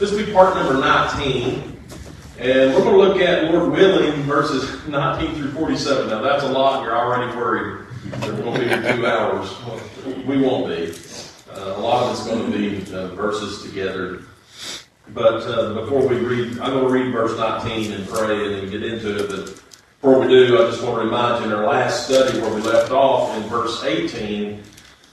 This will be part number 19. And we're going to look at, Lord willing, verses 19 through 47. Now, that's a lot. You're already worried we're going to be here two hours. We won't be. Uh, a lot of it's going to be uh, verses together. But uh, before we read, I'm going to read verse 19 and pray and then get into it. But before we do, I just want to remind you in our last study where we left off in verse 18,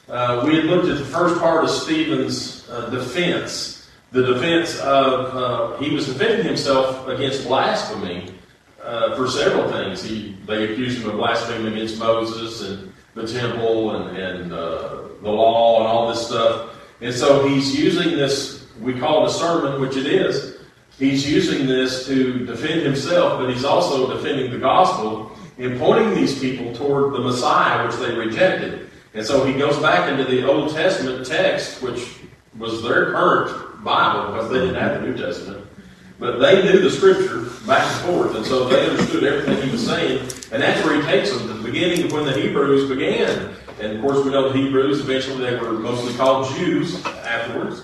uh, we had looked at the first part of Stephen's uh, defense the defense of uh, he was defending himself against blasphemy uh, for several things. He they accused him of blaspheming against Moses and the temple and, and uh, the law and all this stuff. And so he's using this. We call it a sermon, which it is. He's using this to defend himself, but he's also defending the gospel and pointing these people toward the Messiah, which they rejected. And so he goes back into the Old Testament text, which was their current Bible because they didn't have the New Testament. But they knew the scripture back and forth, and so they understood everything he was saying. And that's where he takes them to the beginning of when the Hebrews began. And of course, we know the Hebrews, eventually they were mostly called Jews afterwards.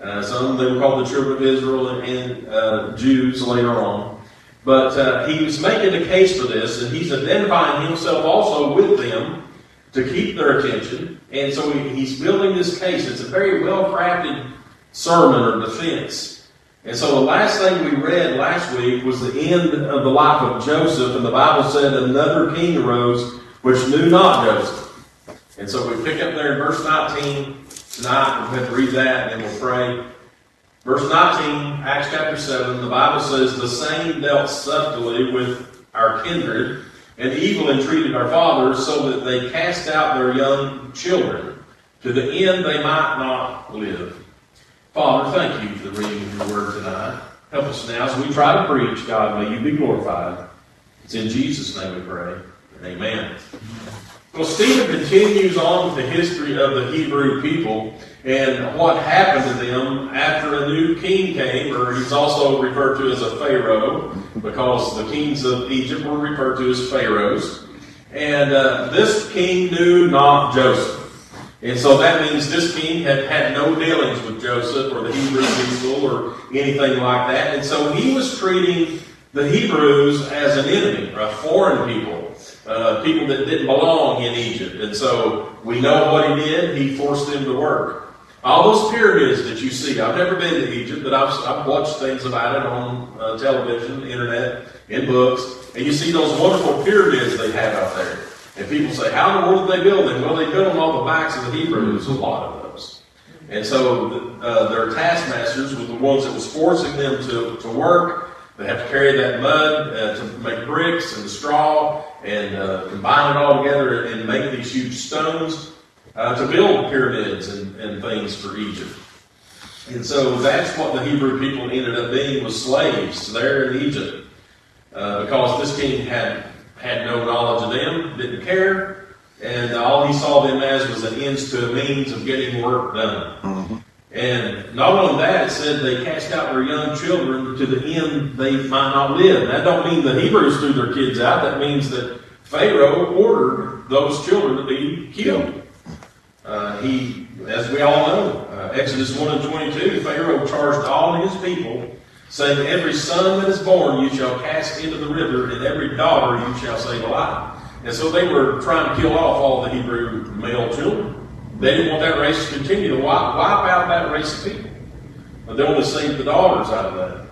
Uh, some they were called the children of Israel and, and uh, Jews later on. But uh, making a case for this, and he's identifying himself also with them to keep their attention. And so he, he's building this case. It's a very well crafted sermon or defense. And so the last thing we read last week was the end of the life of Joseph, and the Bible said another king arose which knew not Joseph. And so we pick up there in verse 19 tonight. We're going to read that and then we'll pray. Verse 19, Acts chapter 7, the Bible says, The same dealt subtly with our kindred, and evil entreated our fathers, so that they cast out their young children, to the end they might not live. Father, thank you for the reading of your word tonight. Help us now as we try to preach, God, may you be glorified. It's in Jesus' name we pray. Amen. Well, Stephen continues on with the history of the Hebrew people and what happened to them after a new king came, or he's also referred to as a Pharaoh, because the kings of Egypt were referred to as Pharaohs. And uh, this king knew not Joseph. And so that means this king had had no dealings with Joseph or the Hebrew people or anything like that. And so he was treating the Hebrews as an enemy, a foreign people, uh, people that didn't belong in Egypt. And so we know what he did. He forced them to work. All those pyramids that you see, I've never been to Egypt, but I've, I've watched things about it on uh, television, internet, in books, and you see those wonderful pyramids they have out there. And people say, how in the world did they build them? Well, they built them on the backs of the Hebrews, a lot of those. And so uh, their taskmasters were the ones that was forcing them to, to work. They have to carry that mud uh, to make bricks and straw and uh, combine it all together and make these huge stones uh, to build pyramids and, and things for Egypt. And so that's what the Hebrew people ended up being was slaves there in Egypt. Uh, because this king had had no knowledge of them, didn't care, and all he saw them as was an ends to a means of getting work done. Mm-hmm. And not only that, it said they cast out their young children to the end they might not live. That don't mean the Hebrews threw their kids out. That means that Pharaoh ordered those children to be killed. Uh, he, as we all know, uh, Exodus 1 and 22, Pharaoh charged all his people saying, Every son that is born you shall cast into the river, and every daughter you shall save alive. And so they were trying to kill off all the Hebrew male children. They didn't want that race to continue to wipe, wipe out that race of people. But they only saved the daughters out of that.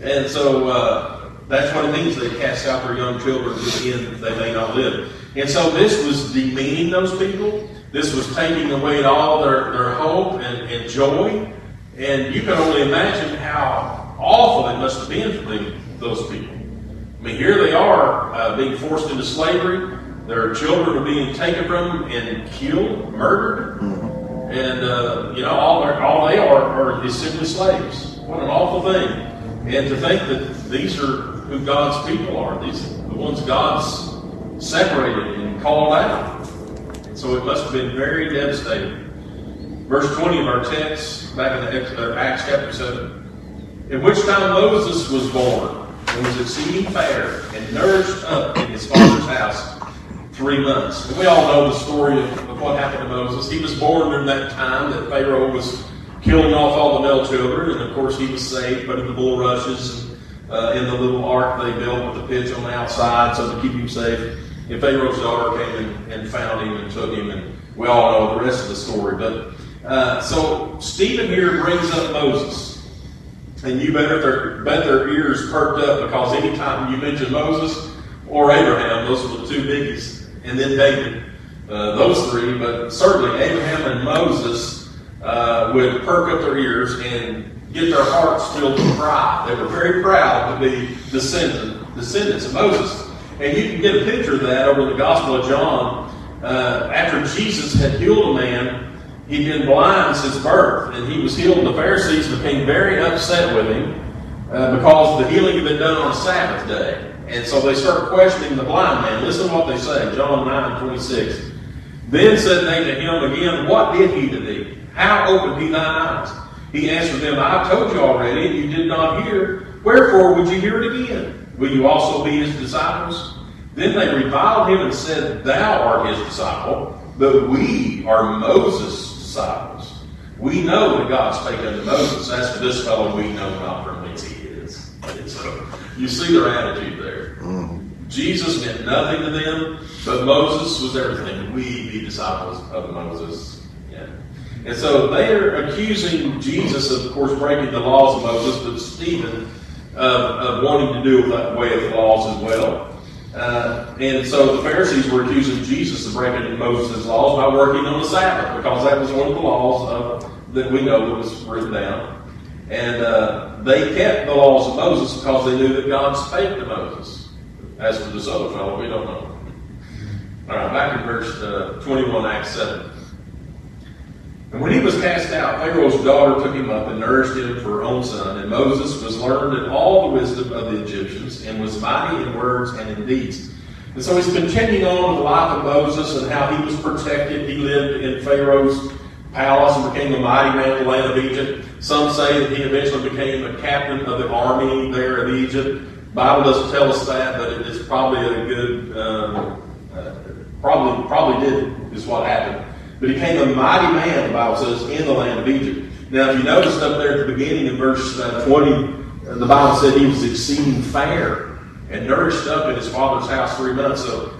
And so uh, that's what it means they cast out their young children to the end that they may not live. And so this was demeaning those people. This was taking away all their, their hope and, and joy. And you can only imagine how awful it must have been for them, those people. I mean, here they are uh, being forced into slavery. Their children are being taken from them and killed, murdered. Mm-hmm. And, uh, you know, all, all they are, are is simply slaves. What an awful thing. And to think that these are who God's people are, these the ones God's separated and called out. And so it must have been very devastating. Verse 20 of our text, back in the uh, Acts chapter 7. In which time Moses was born and was exceeding fair and nourished up in his father's house three months. And we all know the story of, of, what happened to Moses. He was born during that time that Pharaoh was killing off all the male children, and of course he was saved, but in the bulrushes and uh, in the little ark they built with the pitch on the outside so to keep him safe. And Pharaoh's daughter came and, and found him and took him, and we all know the rest of the story. But uh, so Stephen here brings up Moses, and you better bet their ears perked up because anytime you mention Moses or Abraham, those are the two biggies, and then David, uh, those three. But certainly Abraham and Moses uh, would perk up their ears and get their hearts filled with pride. They were very proud to be descendant, descendants of Moses. And you can get a picture of that over the Gospel of John. Uh, after Jesus had healed a man, he'd been blind since birth, and he was healed. The Pharisees became very upset with him uh, because the healing had been done on a Sabbath day. And so they start questioning the blind man. Listen to what they say, John 9 26. Then said they to him again, What did he to thee? How opened he thine eyes? He answered them, I told you already, and you did not hear. Wherefore would you hear it again? Will you also be his disciples? Then they reviled him and said, Thou art his disciple, but we are Moses' disciples. We know that God spake unto Moses. As for this fellow, we know not from whence he is. And so you see their attitude there. Mm-hmm. Jesus meant nothing to them, but Moses was everything. We be disciples of Moses. Yeah. And so they are accusing Jesus of, of course, breaking the laws of Moses, but Stephen uh, of wanting to do away with the laws as well. Uh, and so the Pharisees were accusing Jesus of breaking Moses' laws by working on the Sabbath, because that was one of the laws of, that we know that was written down. And uh, they kept the laws of Moses because they knew that God spake to Moses. As for this other fellow, we don't know. All right, back in verse uh, 21, Acts 7. And when he was cast out, Pharaoh's daughter took him up and nourished him for her own son. And Moses was learned in all the wisdom of the Egyptians and was mighty in words and in deeds. And so he's continuing on with the life of Moses and how he was protected. He lived in Pharaoh's palace and became a mighty man in the land of Egypt. Some say that he eventually became a captain of the army there in Egypt. Bible doesn't tell us that, but it is probably a good, um, uh, probably probably did is what happened but he became a mighty man, the Bible says, in the land of Egypt. Now, if you notice up there at the beginning in verse uh, 20, uh, the Bible said he was exceeding fair and nourished up in his father's house three months. So,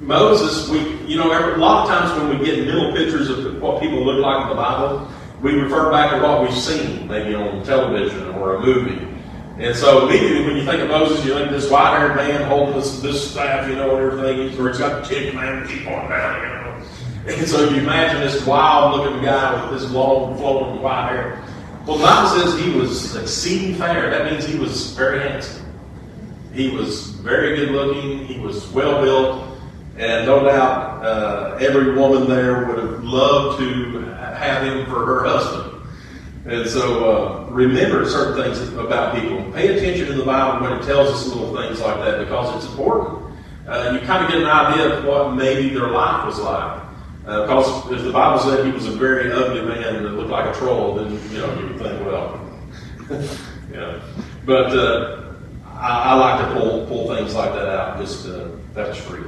Moses, we, you know, a lot of times when we get mental pictures of what people look like in the Bible, we refer back to what we've seen, maybe on television or a movie. And so immediately when you think of Moses, you think of this white-haired man holding this, this staff, you know, and everything, or he's got the tick man keep on down, you know. And so you imagine this wild looking guy with this long flowing white hair. Well, the Bible says he was exceeding fair. That means he was very handsome. He was very good looking. He was well built. And no doubt uh, every woman there would have loved to have him for her husband. And so uh, remember certain things about people. Pay attention to the Bible when it tells us little things like that because it's important. Uh, you kind of get an idea of what maybe their life was like. Uh, because if the Bible said he was a very ugly man that looked like a troll, then you know you would think, well, yeah. But uh, I, I, like to pull pull things like that out. Just uh, that's free.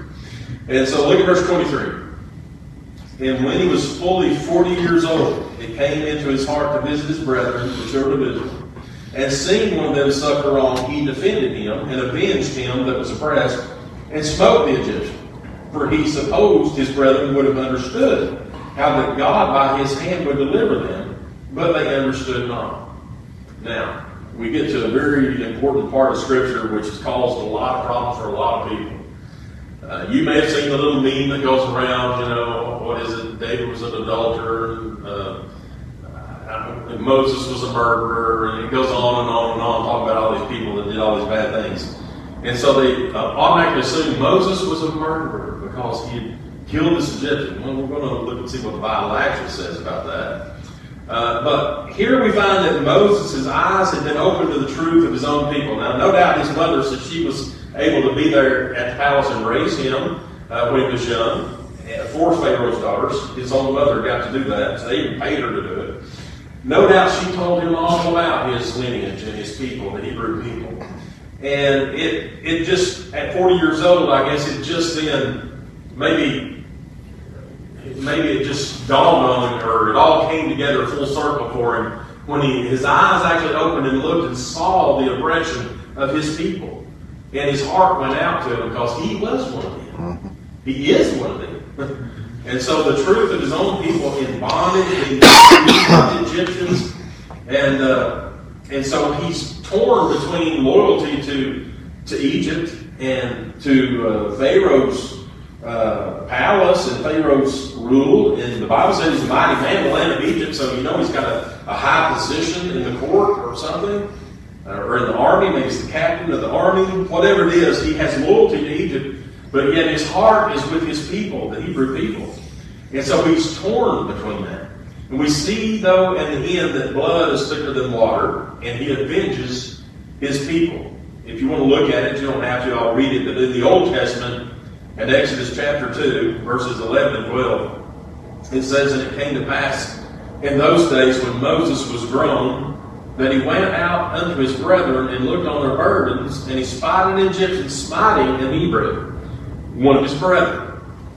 And so look at verse twenty three. And when he was fully forty years old, it came into his heart to visit his brethren, the children of Israel. And seeing one of them suffer wrong, he defended him and avenged him that was oppressed, and smote the Egyptian. For he supposed his brethren would have understood how that God by his hand would deliver them, but they understood not. Now, we get to a very important part of Scripture which has caused a lot of problems for a lot of people. Uh, you may have seen the little meme that goes around, you know, what is it? David was an adulterer, uh, Moses was a murderer, and it goes on and on and on, talking about all these people that did all these bad things. And so they uh, automatically assume Moses was a murderer because he had killed this Egyptian. Well, we're going to look and see what the Bible actually says about that. Uh, but here we find that Moses' eyes had been opened to the truth of his own people. Now, no doubt his mother said she was able to be there at the palace and raise him uh, when he was young. For Pharaoh's daughters. His own mother got to do that, so they even paid her to do it. No doubt she told him all about his lineage and his people, the Hebrew people. And it, it just, at 40 years old, I guess it just then maybe maybe it just dawned on him, or it all came together full circle for him when he, his eyes actually opened and looked and saw the oppression of his people. And his heart went out to him because he was one of them. He is one of them. and so the truth of his own people in bondage, the Egyptians, and uh, and so he's torn between loyalty to to Egypt and to uh, Pharaoh's uh, palace and Pharaoh's rule. And the Bible says he's a mighty man in the land of Egypt, so you know he's got a, a high position in the court or something, uh, or in the army. Maybe he's the captain of the army. Whatever it is, he has loyalty to Egypt, but yet his heart is with his people, the Hebrew people. And so he's torn between that. And we see, though, in the end that blood is thicker than water, and he avenges his people. If you want to look at it, you don't have to, I'll read it, but in the Old Testament, in Exodus chapter 2, verses 11 and 12, it says, And it came to pass in those days when Moses was grown, that he went out unto his brethren and looked on their burdens, and he spied an Egyptian smiting an Hebrew, one of his brethren.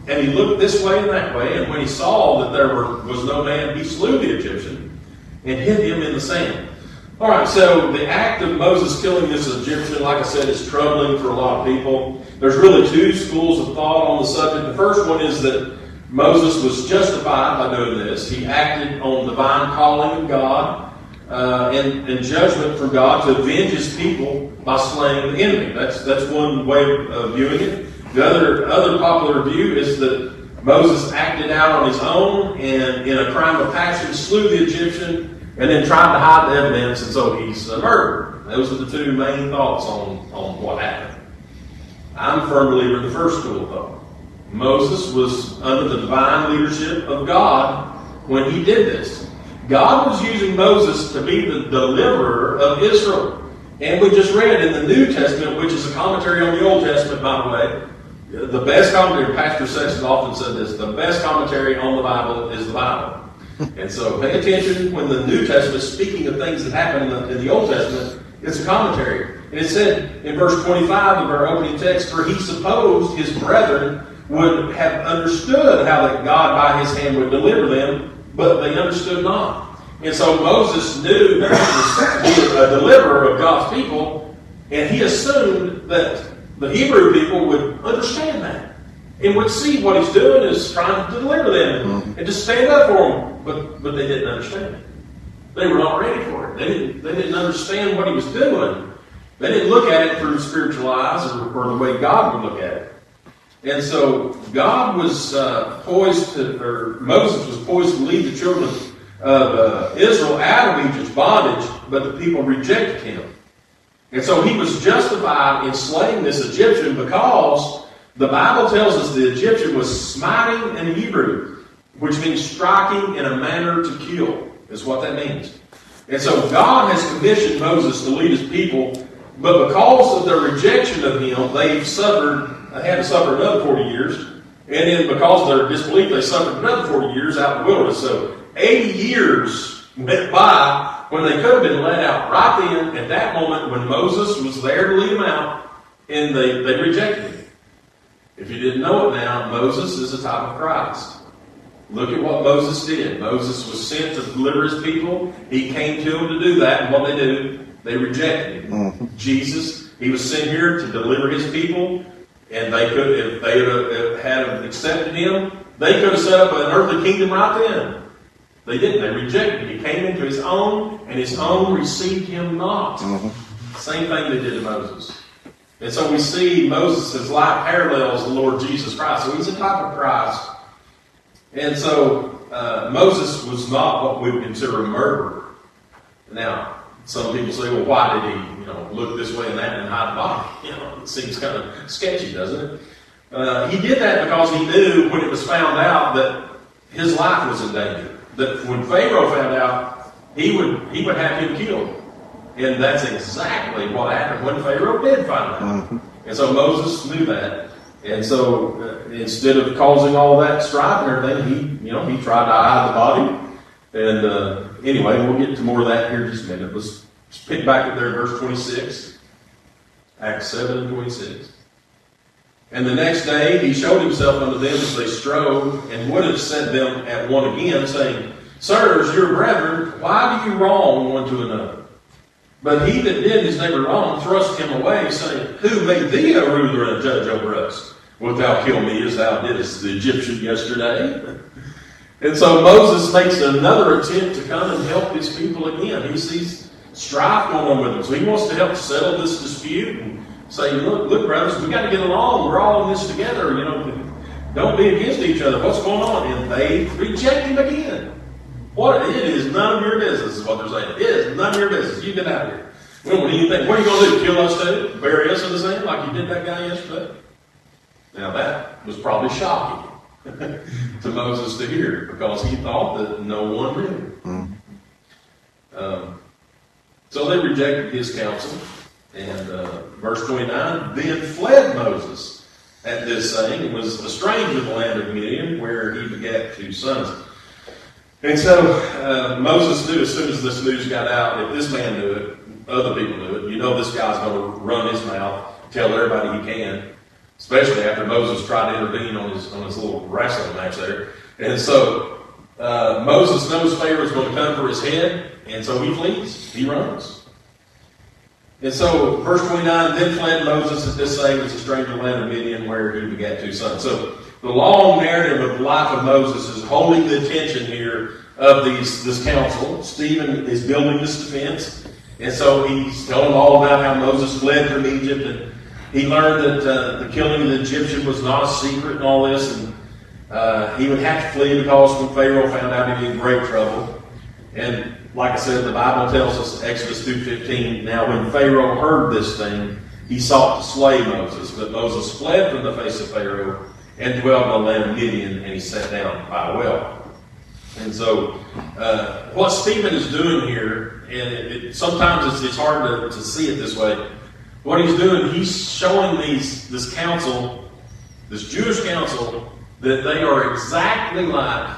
And he looked this way and that way, and when he saw that there were, was no man, he slew the Egyptian and hid him in the sand. All right, so the act of Moses killing this Egyptian, like I said, is troubling for a lot of people. There's really two schools of thought on the subject. The first one is that Moses was justified by doing this. He acted on divine calling of God uh, and, and judgment from God to avenge his people by slaying the enemy. That's that's one way of viewing it. The other other popular view is that Moses acted out on his own and in a crime of passion slew the Egyptian and then tried to hide the evidence, and so he's a murderer. Those are the two main thoughts on, on what happened. I'm a firm believer in the first school of thought. Moses was under the divine leadership of God when he did this. God was using Moses to be the deliverer of Israel. And we just read in the New Testament, which is a commentary on the Old Testament, by the way, the best commentary, Pastor Sexton often said this, the best commentary on the Bible is the Bible. And so pay attention when the New Testament is speaking of things that happened in the, in the Old Testament, it's a commentary. And it said in verse 25 of our opening text, For he supposed his brethren would have understood how that God by his hand would deliver them, but they understood not. And so Moses knew that he was a deliverer of God's people, and he assumed that the Hebrew people would understand that and would see what he's doing is trying to deliver them mm-hmm. and to stand up for them. But but they didn't understand it. They were not ready for it. They didn't they didn't understand what he was doing. They didn't look at it through spiritual eyes or, or the way God would look at it. And so God was uh, poised to, or Moses was poised to lead the children of uh, Israel out of Egypt's bondage, but the people rejected him. And so he was justified in slaying this Egyptian because the Bible tells us the Egyptian was smiting in Hebrew, which means striking in a manner to kill, is what that means. And so God has commissioned Moses to lead his people, but because of their rejection of him, they've suffered, uh, had to suffer another 40 years. And then because of their disbelief, they suffered another 40 years out in the wilderness. So 80 years went by when they could have been let out right then, at that moment when Moses was there to lead them out, and they, they rejected him. If you didn't know it now, Moses is a type of Christ. Look at what Moses did. Moses was sent to deliver his people. He came to them to do that, and what they do, they rejected him. Mm-hmm. Jesus, he was sent here to deliver his people, and they could, if they had accepted him, they could have set up an earthly kingdom right then. They didn't. They rejected him. He came into his own, and his own received him not. Mm-hmm. Same thing they did to Moses. And so we see Moses' life parallels the Lord Jesus Christ. So he's a type of Christ. And so uh, Moses was not what we would consider a murderer. Now, some people say, well, why did he, you know, look this way and that and hide the body? You know, it seems kind of sketchy, doesn't it? Uh, he did that because he knew when it was found out that his life was in danger. That when Pharaoh found out, he would he would have him killed. And that's exactly what happened when Pharaoh did find out. Mm-hmm. And so Moses knew that. And so uh, instead of causing all that strife and everything, he, you know, he tried to hide the body. And uh, anyway, we'll get to more of that here in just a minute. Let's pick back up there in verse 26. Acts 7 and 26. And the next day he showed himself unto them as they strove, and would have sent them at one again, saying, Sirs, your brethren, why do you wrong one to another? But he that did his neighbor wrong thrust him away, saying, Who made thee a ruler and a judge over us? Wilt thou kill me as thou didst the Egyptian yesterday? And so Moses makes another attempt to come and help his people again. He sees strife going on with them. So he wants to help settle this dispute and say, look, look, brothers, we got to get along. We're all in this together. You know, don't be against each other. What's going on? And they reject him again. What? It is none of your business, is what they're saying. It is none of your business. You get out of here. Well, what do you think? What are you going to do? Kill us too? Bury us in the sand like you did that guy yesterday? Now that was probably shocking to Moses to hear because he thought that no one knew. Mm. Um, so they rejected his counsel. And uh, verse 29 Then fled Moses at this saying and was estranged in the land of Midian, where he begat two sons. And so uh, Moses knew as soon as this news got out, if this man knew it, other people knew it. You know this guy's going to run his mouth, tell everybody he can, especially after Moses tried to intervene on his on his little wrestling match there. And so uh, Moses knows Pharaoh's going to come for his head, and so he flees. He runs. And so, verse 29, then fled Moses at this saying, as a stranger land of Midian, where he begat two sons. So, the long narrative of the life of Moses is holding the attention here of these, this council. Stephen is building this defense. And so he's telling all about how Moses fled from Egypt and he learned that uh, the killing of the Egyptian was not a secret and all this. And uh, he would have to flee because when Pharaoh found out he'd be in great trouble. And like I said, the Bible tells us, Exodus 2.15, now when Pharaoh heard this thing, he sought to slay Moses. But Moses fled from the face of Pharaoh and dwelt in the land of Midian, and he sat down by a well. And so, uh, what Stephen is doing here, and it, it, sometimes it's, it's hard to, to see it this way. What he's doing, he's showing these this council, this Jewish council, that they are exactly like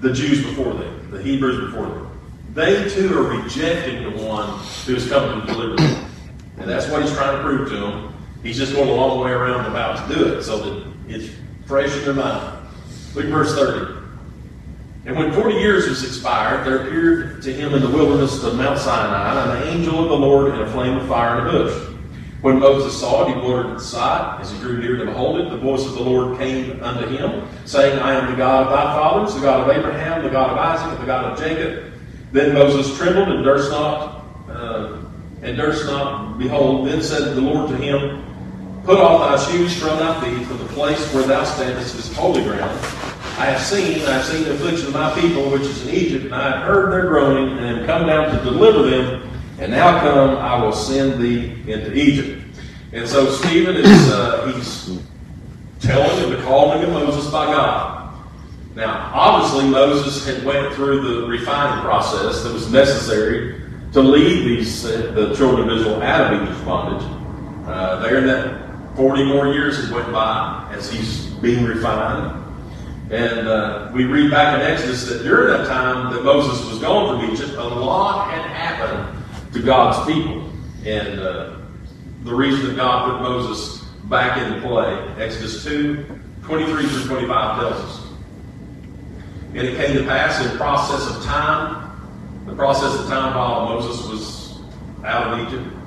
the Jews before them, the Hebrews before them. They too are rejecting the one who has come to deliver them. And that's what he's trying to prove to them. He's just going a long way around about to do it so that it's fresh in their mind. Look at verse 30. And when 40 years was expired, there appeared to him in the wilderness of Mount Sinai an angel of the Lord in a flame of fire in a bush. When Moses saw it, he watered at sight. As he drew near to behold it, the voice of the Lord came unto him, saying, I am the God of thy fathers, the God of Abraham, the God of Isaac, and the God of Jacob. Then Moses trembled and durst not, uh, and durst not behold. Then said the Lord to him, Put off thy shoes from thy feet, for the place where thou standest is holy ground. I have seen, I have seen the affliction of my people which is in Egypt, and I have heard their groaning, and am come down to deliver them and now come, I will send thee into Egypt. And so Stephen is uh, he's telling of the calling of Moses by God. Now, obviously, Moses had went through the refining process that was necessary to lead these uh, the children of Israel out of Egypt's bondage. Uh, there, in that forty more years had went by as he's being refined. And uh, we read back in Exodus that during that time that Moses was gone from Egypt, a lot had happened to God's people. And uh, the reason that God put Moses back into play, Exodus 2, 23 through 25 tells us. And it came to pass in process of time, the process of time while Moses was out of Egypt.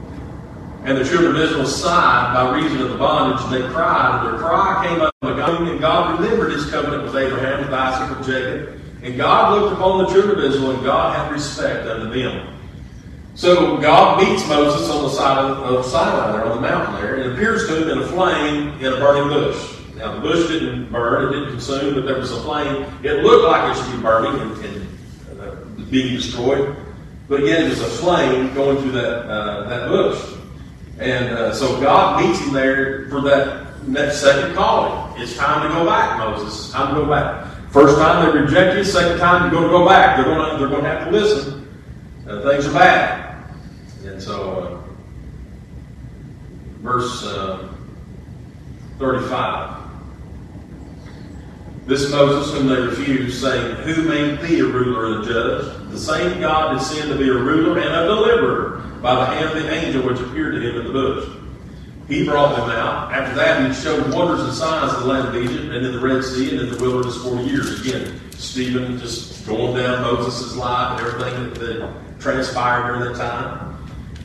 And the children of Israel sighed by reason of the bondage, and they cried, and their cry came up to God, and God remembered his covenant with Abraham, with Isaac, with Jacob. And God looked upon the children of Israel, and God had respect unto them. So God meets Moses on the side of, of Sinai there, on the mountain there, and appears to him in a flame in a burning bush. Now the bush didn't burn, it didn't consume, but there was a flame. It looked like it should be burning and, and uh, being destroyed, but yet it was a flame going through that uh, that bush. And uh, so God meets him there for that, that second calling. It's time to go back, Moses. It's time to go back. First time they reject you, second time you're going to go back. They're going to, they're going to have to listen. Uh, things are bad. And so, uh, verse uh, 35. This Moses, whom they refused, saying, Who made thee a ruler and a judge? The same God did send to be a ruler and a deliverer by the hand of the angel which appeared to him in the bush. He brought them out. After that, he showed wonders and signs in the land of Egypt and in the Red Sea and in the wilderness 40 years. Again, Stephen just going down Moses' life and everything that, that transpired during that time.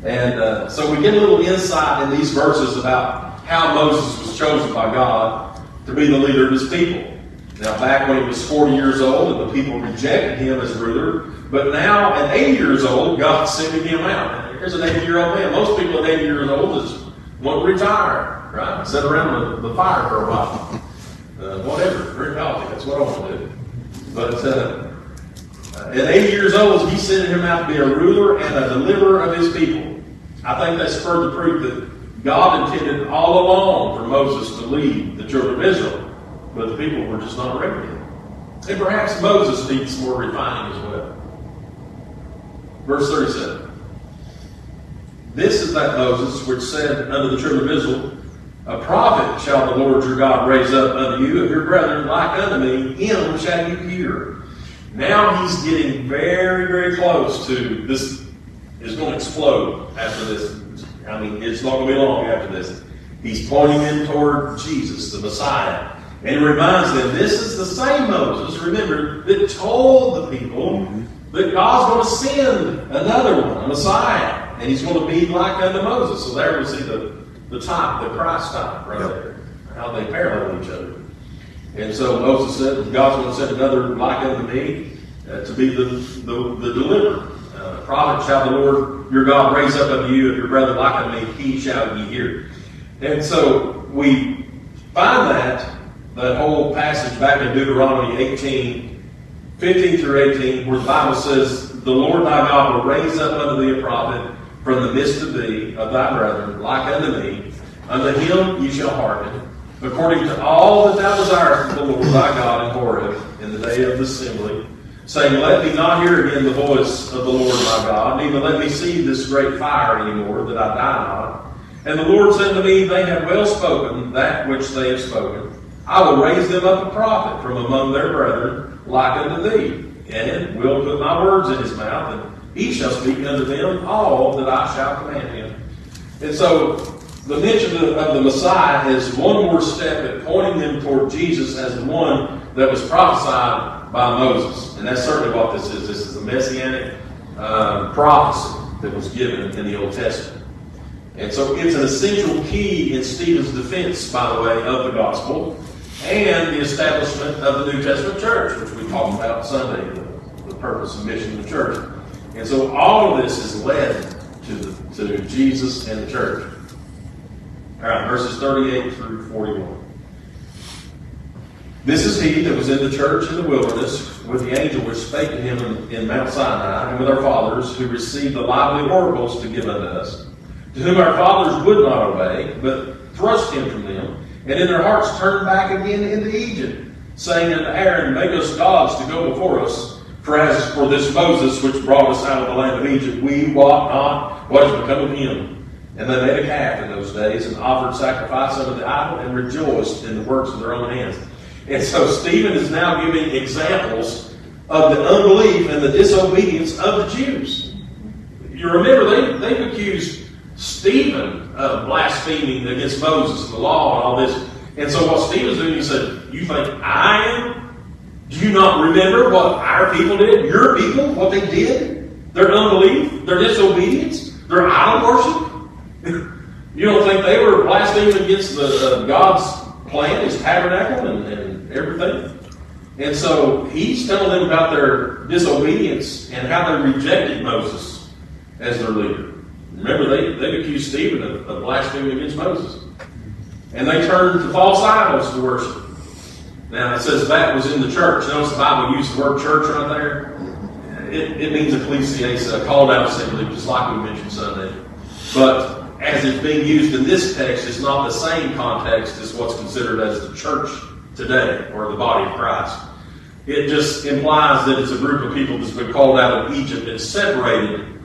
And uh, so we get a little insight in these verses about how Moses was chosen by God to be the leader of his people. Now, back when he was 40 years old and the people rejected him as ruler, but now at 80 years old, God's sending him out. Here's an 80 year old man. Most people at 80 years old just want to retire, right? Sit around the, the fire for a while. Uh, whatever, drink coffee. That's what I want to do. But uh, at 80 years old, he sending him out to be a ruler and a deliverer of his people. I think that's further proof that God intended all along for Moses to lead the children of Israel, but the people were just not ready. And perhaps Moses needs more refining as well. Verse 37. This is that Moses which said unto the children of Israel, A prophet shall the Lord your God raise up unto you of your brethren like unto me, him shall you hear. Now he's getting very, very close to this is going to explode after this. I mean, it's not going to be long after this. He's pointing them toward Jesus, the Messiah. And he reminds them, this is the same Moses, remember, that told the people mm-hmm. that God's going to send another one, a Messiah. And he's going to be like unto Moses. So there we see the, the type, the Christ type right yep. there. How they parallel each other. And so Moses said, God's going to send another like unto me uh, to be the, the, the deliverer. Uh, prophet shall the Lord your God raise up unto you, of your brother like unto me, he shall ye hear. And so we find that, that whole passage back in Deuteronomy 18, 15 through 18, where the Bible says, The Lord thy God will raise up unto thee a prophet from the midst of thee, of thy brethren, like unto me. Unto him ye shall hearken, according to all that thou desirest of the Lord thy God in Horeb, in the day of the assembly, saying, Let me not hear again the voice of the Lord my God, neither let me see this great fire any more, that I die not. And the Lord said to me, They have well spoken that which they have spoken. I will raise them up a prophet from among their brethren, like unto thee, and will put my words in his mouth, he shall speak unto them all that I shall command him. And so the mention of the Messiah is one more step at pointing them toward Jesus as the one that was prophesied by Moses. And that's certainly what this is. This is a messianic uh, prophecy that was given in the Old Testament. And so it's an essential key in Stephen's defense, by the way, of the gospel and the establishment of the New Testament church, which we talked about Sunday, the, the purpose and mission of the church. And so all of this is led to, the, to Jesus and the church. All right, verses 38 through 41. This is he that was in the church in the wilderness with the angel which spake to him in, in Mount Sinai, and with our fathers, who received the lively oracles to give unto us, to whom our fathers would not obey, but thrust him from them, and in their hearts turned back again into Egypt, saying unto Aaron, Make us gods to go before us. For as for this Moses which brought us out of the land of Egypt, we wot not what has become of him. And they made a calf in those days and offered sacrifice unto the idol and rejoiced in the works of their own hands. And so Stephen is now giving examples of the unbelief and the disobedience of the Jews. You remember, they, they've accused Stephen of blaspheming against Moses and the law and all this. And so what Stephen's doing, he said, You think I am do you not remember what our people did? Your people, what they did? Their unbelief, their disobedience, their idol worship? you don't think they were blaspheming against the, uh, God's plan, His tabernacle, and, and everything? And so he's telling them about their disobedience and how they rejected Moses as their leader. Remember, they, they accused Stephen of, of blaspheming against Moses. And they turned to false idols to worship. Now it says that was in the church. Notice the Bible used the word church right there. It, it means a ecclesia, a uh, called out assembly, just like we mentioned Sunday. But as it's being used in this text, it's not the same context as what's considered as the church today or the body of Christ. It just implies that it's a group of people that's been called out of Egypt and separated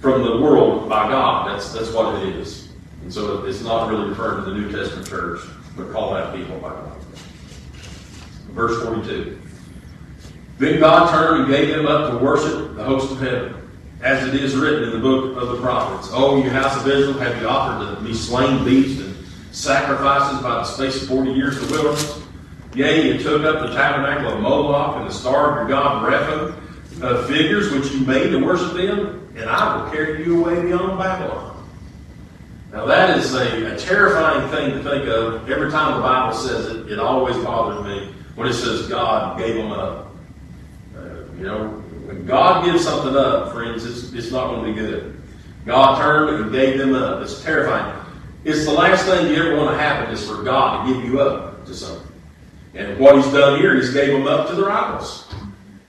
from the world by God. That's that's what it is. And so it's not really referring to the New Testament church, but called out people by God. Verse 42. Then God turned and gave them up to worship the host of heaven, as it is written in the book of the prophets. Oh, you house of Israel, have you offered to be slain beasts and sacrifices by the space of 40 years in the wilderness. Yea, you took up the tabernacle of Moloch and the star of your god Rephaim, uh, figures which you made to worship them, and I will carry you away beyond Babylon. Now that is a, a terrifying thing to think of. Every time the Bible says it, it always bothers me when it says God gave them up. Uh, you know, when God gives something up, friends, it's, it's not going to be good. God turned and gave them up. It's terrifying. It's the last thing you ever want to happen is for God to give you up to something. And what he's done here, he's gave them up to the idols.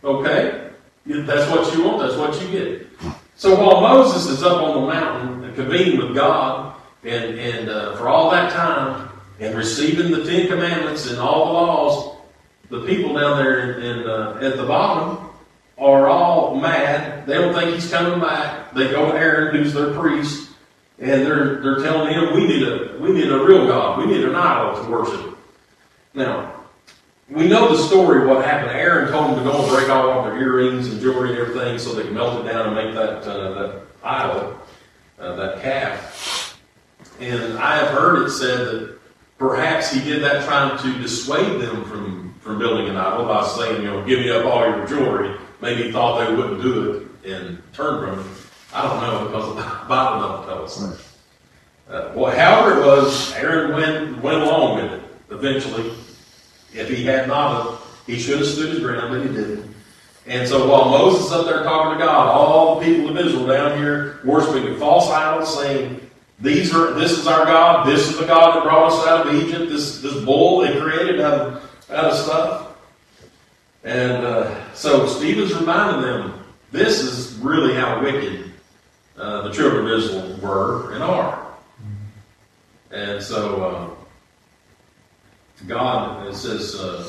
Okay? That's what you want, that's what you get. So while Moses is up on the mountain convening with God, and, and uh, for all that time, and receiving the Ten Commandments and all the laws, the people down there in, in uh, at the bottom are all mad. They don't think he's coming back. They go to Aaron, who's their priest, and they're they're telling him, "We need a we need a real God. We need an idol to worship." Now, we know the story of what happened. Aaron told them to go and break all of their earrings and jewelry and everything so they can melt it down and make that, uh, that idol, uh, that calf. And I have heard it said that perhaps he did that trying to dissuade them from, from building an idol by saying, you know, give me up all your jewelry. Maybe thought they wouldn't do it and turn from it. I don't know because the Bible doesn't tell us. Uh, well, however it was, Aaron went, went along with it eventually. If he had not, he should have stood his ground, but he didn't. And so while Moses is up there talking to God, all the people of Israel down here worshiping false idols, saying, "These are this is our God. This is the God that brought us out of Egypt. This this bull they created out of out of stuff." And uh, so Stephen's reminding them, this is really how wicked uh, the children of Israel were and are. And so. Uh, God, it says, uh,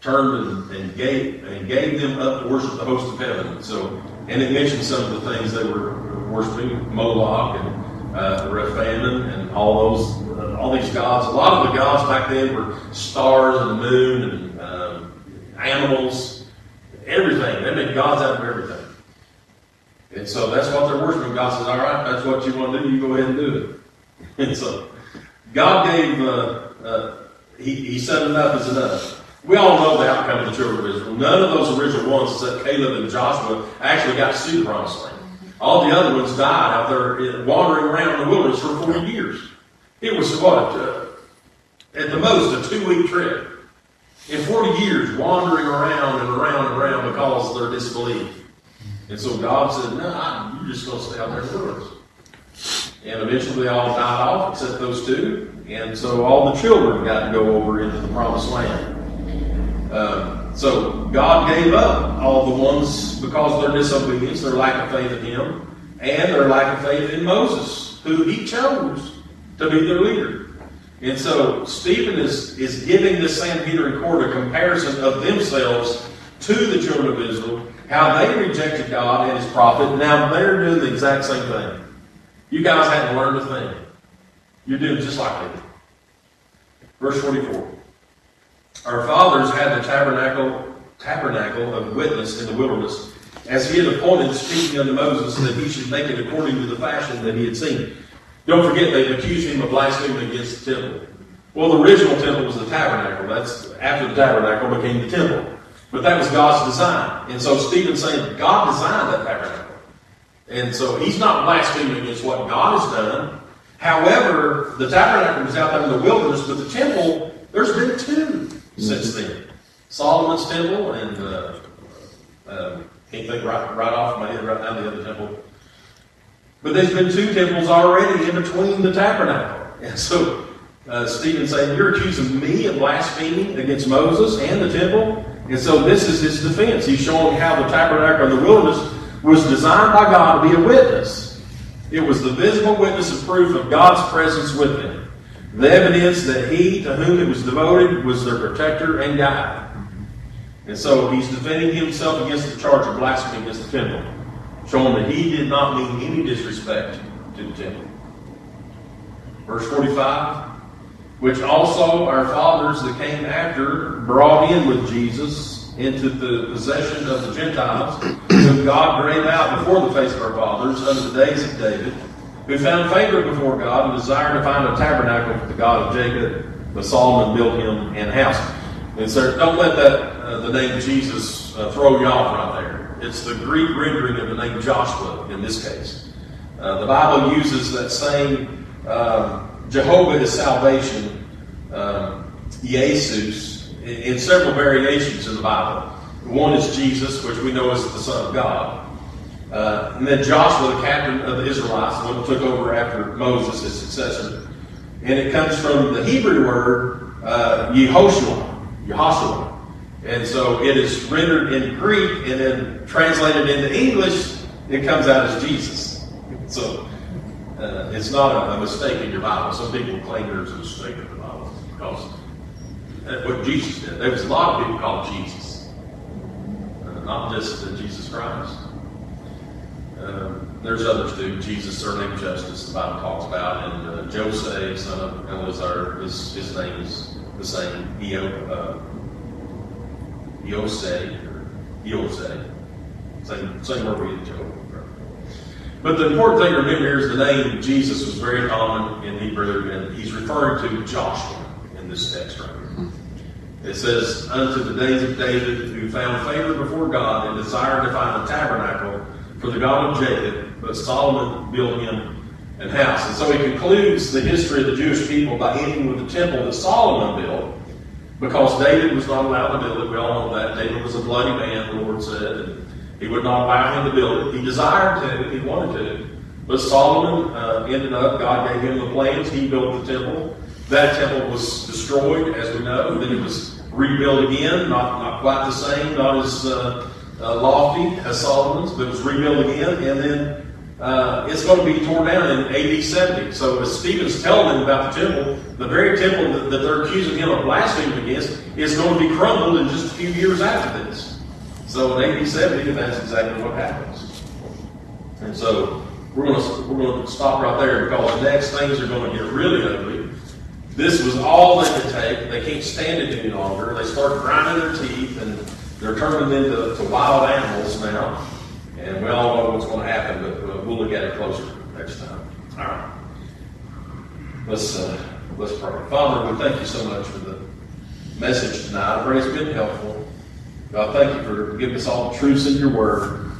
turned and, and, gave and gave them up to worship the host of heaven. So, and it mentions some of the things they were worshiping, Moloch and uh, Rephaim and all those, all these gods. A lot of the gods back then were stars and the moon and um, animals, everything. They made gods out of everything. And so that's what they're worshiping. God says, all right, that's what you want to do. You go ahead and do it. And so God gave uh, uh he, he said enough is enough. We all know the outcome of the children of Israel. None of those original ones, except Caleb and Joshua, actually got to see the promised land. All the other ones died out there wandering around in the wilderness for 40 years. It was what? Uh, at the most, a two week trip. In 40 years, wandering around and around and around because of their disbelief. And so God said, No, you're just going to stay out there the wilderness. And eventually they all died off except those two. And so all the children got to go over into the promised land. Uh, so God gave up all the ones because of their disobedience, their lack of faith in Him, and their lack of faith in Moses, who He chose to be their leader. And so Stephen is, is giving this Sanhedrin court a comparison of themselves to the children of Israel, how they rejected God and His prophet. Now they're doing the exact same thing. You guys hadn't learned a thing. You're doing just like they did. Verse 44. Our fathers had the tabernacle, tabernacle of witness in the wilderness, as he had appointed, speaking unto Moses, that he should make it according to the fashion that he had seen. Don't forget, they've accused him of blaspheming against the temple. Well, the original temple was the tabernacle. That's after the tabernacle became the temple. But that was God's design. And so Stephen's saying God designed that tabernacle. And so he's not blaspheming against what God has done. However, the tabernacle was out there in the wilderness, but the temple, there's been two since then. Solomon's temple and uh, uh, can't think right, right off my head right now the other temple. But there's been two temples already in between the tabernacle. And so uh, Stephen saying, You're accusing me of blaspheming against Moses and the temple? And so this is his defense. He's showing how the tabernacle in the wilderness was designed by God to be a witness. It was the visible witness and proof of God's presence with them. The evidence that he to whom it was devoted was their protector and guide. And so he's defending himself against the charge of blasphemy against the temple, showing that he did not mean any disrespect to the temple. Verse 45 which also our fathers that came after brought in with Jesus into the possession of the Gentiles, whom God drave out before the face of our fathers under the days of David, who found favor before God and desired to find a tabernacle for the God of Jacob, but Solomon built him an house. And so don't let that uh, the name of Jesus uh, throw you off right there. It's the Greek rendering of the name Joshua in this case. Uh, the Bible uses that same um, Jehovah is salvation, um, Jesus, in, in several variations in the Bible. One is Jesus, which we know is the Son of God. Uh, and then Joshua, the captain of the Israelites, the one who took over after Moses, his successor. And it comes from the Hebrew word uh, Yehoshua, Yehoshua. And so it is rendered in Greek and then translated into English, it comes out as Jesus. So uh, it's not a, a, mistake in your Bible. Some people claim there's a mistake in the Bible because that's what Jesus did. There was a lot of people called Jesus, uh, not just uh, Jesus Christ. Um, there's others too. Jesus, surname Justus, the Bible talks about, and uh, son of Eleazar, his, his name is the same. Eo, uh, Yosei, or Yosei. Same, same word we get Joe. But the important thing to remember here is the name Jesus was very common in Hebrew, and he's referring to Joshua in this text right here. It says, Unto the days of David, who found favor before God and desired to find a tabernacle for the God of Jacob, but Solomon built him an house. And so he concludes the history of the Jewish people by ending with the temple that Solomon built, because David was not allowed to build it. We all know that. David was a bloody man, the Lord said, and he would not allow him to build it. He desired to, he wanted to. But Solomon uh, ended up, God gave him the plans. He built the temple. That temple was destroyed, as we know. And then it was rebuilt again, not, not quite the same, not as uh, uh, lofty as Solomon's, but it was rebuilt again. And then uh, it's going to be torn down in AD 70. So as Stephen's telling them about the temple, the very temple that, that they're accusing him of blaspheming against is going to be crumbled in just a few years after this. So in AD 70, that's exactly what happens. And so we're going to we're going to stop right there because next things are going to get really ugly. This was all they could take. They can't stand it any longer. They start grinding their teeth and they're turning into to wild animals now. And we all know what's going to happen, but look at it closer next time. All right. Let's uh, let's pray. Father, we thank you so much for the message tonight. I pray it's been helpful. God, thank you for giving us all the truths in your word.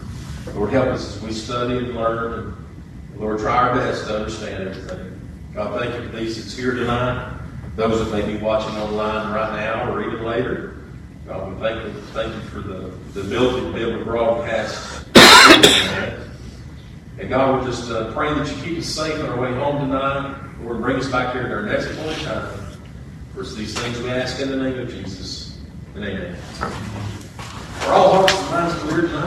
Lord, help us as we study and learn. And Lord, try our best to understand everything. God, thank you for these that's here tonight. Those that may be watching online right now or even later. God, we thank you, thank you for the, the ability to be able to broadcast. And God, we're just uh, praying that you keep us safe on our way home tonight. Lord, bring us back here at our next point in time. For these things we ask in the name of Jesus. And amen. Are all hearts and minds clear tonight?